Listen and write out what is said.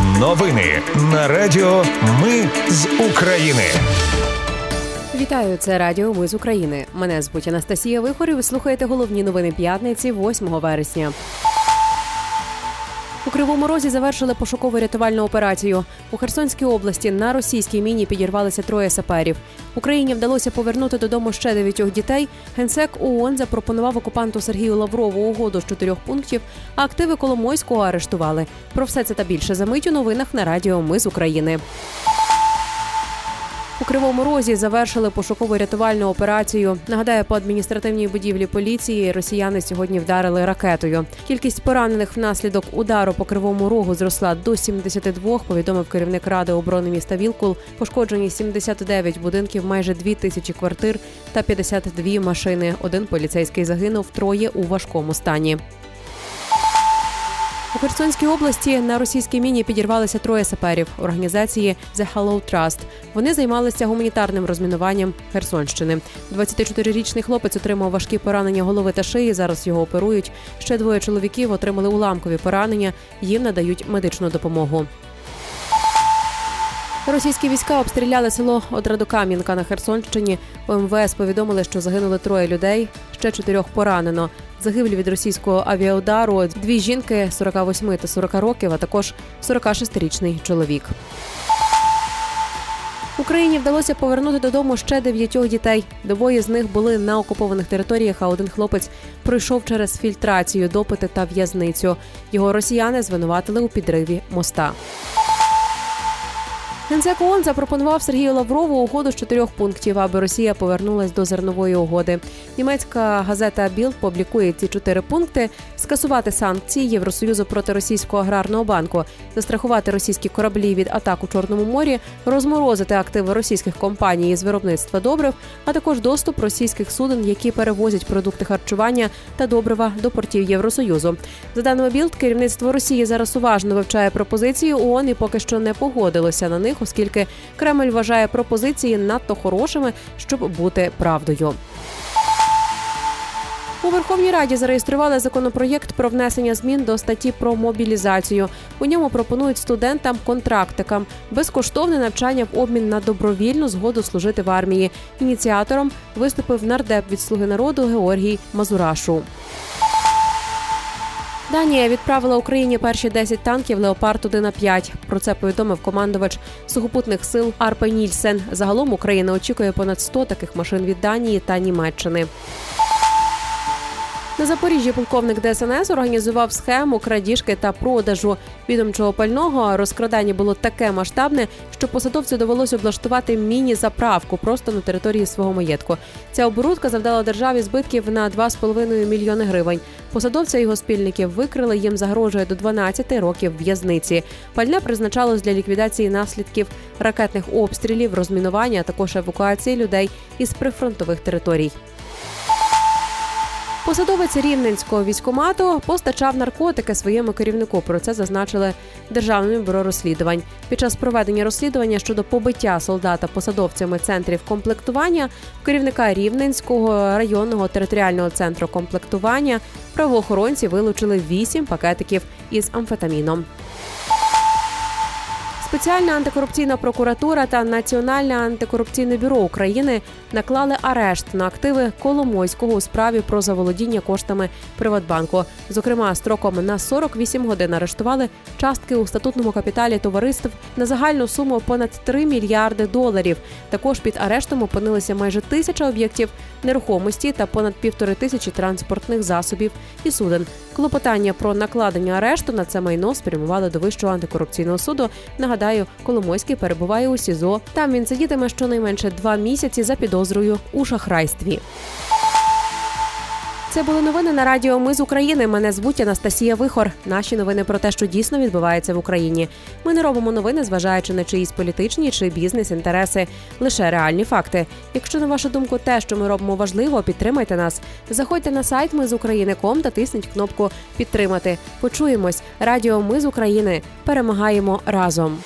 Новини на Радіо Ми з України. Вітаю, це Радіо Ми з України. Мене звуть Анастасія Вихор Ви слухаєте головні новини п'ятниці, 8 вересня. У Кривому Розі завершили пошукову рятувальну операцію. У Херсонській області на російській міні підірвалися троє саперів. Україні вдалося повернути додому ще дев'ятьох дітей. Генсек ООН запропонував окупанту Сергію Лаврову угоду з чотирьох пунктів, а активи Коломойського арештували. Про все це та більше за мить у новинах на Радіо Ми з України. У Кривому Розі завершили пошукову рятувальну операцію. Нагадаю, по адміністративній будівлі поліції росіяни сьогодні вдарили ракетою. Кількість поранених внаслідок удару по кривому рогу зросла до 72, Повідомив керівник ради оборони міста Вілкул. Пошкоджені 79 будинків, майже 2 тисячі квартир та 52 машини. Один поліцейський загинув, троє у важкому стані. У Херсонській області на російській міні підірвалися троє саперів організації The Hello Trust. Вони займалися гуманітарним розмінуванням Херсонщини. 24-річний хлопець отримав важкі поранення голови та шиї. Зараз його оперують. Ще двоє чоловіків отримали уламкові поранення. Їм надають медичну допомогу. Російські війська обстріляли село Одрадокам'янка на Херсонщині. У МВС повідомили, що загинули троє людей, ще чотирьох поранено. Загиблі від російського авіаудару дві жінки 48 та 40 років, а також 46-річний чоловік. Україні вдалося повернути додому ще дев'ятьох дітей. Двоє з них були на окупованих територіях. А один хлопець пройшов через фільтрацію, допити та в'язницю. Його росіяни звинуватили у підриві моста. Генсек ООН запропонував Сергію Лаврову угоду з чотирьох пунктів, аби Росія повернулась до зернової угоди. Німецька газета Білд публікує ці чотири пункти: скасувати санкції Євросоюзу проти російського аграрного банку, застрахувати російські кораблі від атак у Чорному морі, розморозити активи російських компаній з виробництва добрив, а також доступ російських суден, які перевозять продукти харчування та добрива до портів Євросоюзу. За даними Білд, керівництво Росії зараз уважно вивчає пропозиції ООН і поки що не погодилося на них оскільки Кремль вважає пропозиції надто хорошими, щоб бути правдою. У Верховній Раді зареєстрували законопроєкт про внесення змін до статті про мобілізацію. У ньому пропонують студентам-контрактикам безкоштовне навчання в обмін на добровільну згоду служити в армії. Ініціатором виступив нардеп від слуги народу Георгій Мазурашу. Данія відправила Україні перші 10 танків Леопард 1 на 5 Про це повідомив командувач сухопутних сил Арпе Нільсен. Загалом Україна очікує понад 100 таких машин від Данії та Німеччини. На Запоріжжі полковник ДСНС організував схему крадіжки та продажу відомчого пального. Розкрадання було таке масштабне, що посадовцю довелося облаштувати міні-заправку просто на території свого маєтку. Ця оборудка завдала державі збитків на 2,5 мільйони гривень. Посадовця його спільників викрили. Їм загрожує до 12 років в'язниці. Пальне призначалось для ліквідації наслідків ракетних обстрілів, розмінування а також евакуації людей із прифронтових територій. Посадовець рівненського військомату постачав наркотики своєму керівнику. Про це зазначили державне бюро розслідувань. Під час проведення розслідування щодо побиття солдата посадовцями центрів комплектування керівника рівненського районного територіального центру комплектування правоохоронці вилучили вісім пакетиків із амфетаміном. Спеціальна антикорупційна прокуратура та Національне антикорупційне бюро України наклали арешт на активи Коломойського у справі про заволодіння коштами Приватбанку. Зокрема, строком на 48 годин арештували частки у статутному капіталі товариств на загальну суму понад 3 мільярди доларів. Також під арештом опинилися майже тисяча об'єктів нерухомості та понад півтори тисячі транспортних засобів і суден. Клопотання про накладення арешту на це майно спрямували до вищого антикорупційного суду. Нагадаю, Коломойський перебуває у СІЗО. Там він сидітиме щонайменше два місяці за підозрою у шахрайстві. Це були новини на Радіо Ми з України. Мене звуть Анастасія Вихор. Наші новини про те, що дійсно відбувається в Україні. Ми не робимо новини, зважаючи на чиїсь політичні чи бізнес-інтереси, лише реальні факти. Якщо на вашу думку, те, що ми робимо, важливо, підтримайте нас. Заходьте на сайт Ми з України.ком та тисніть кнопку Підтримати. Почуємось. Радіо Ми з України перемагаємо разом.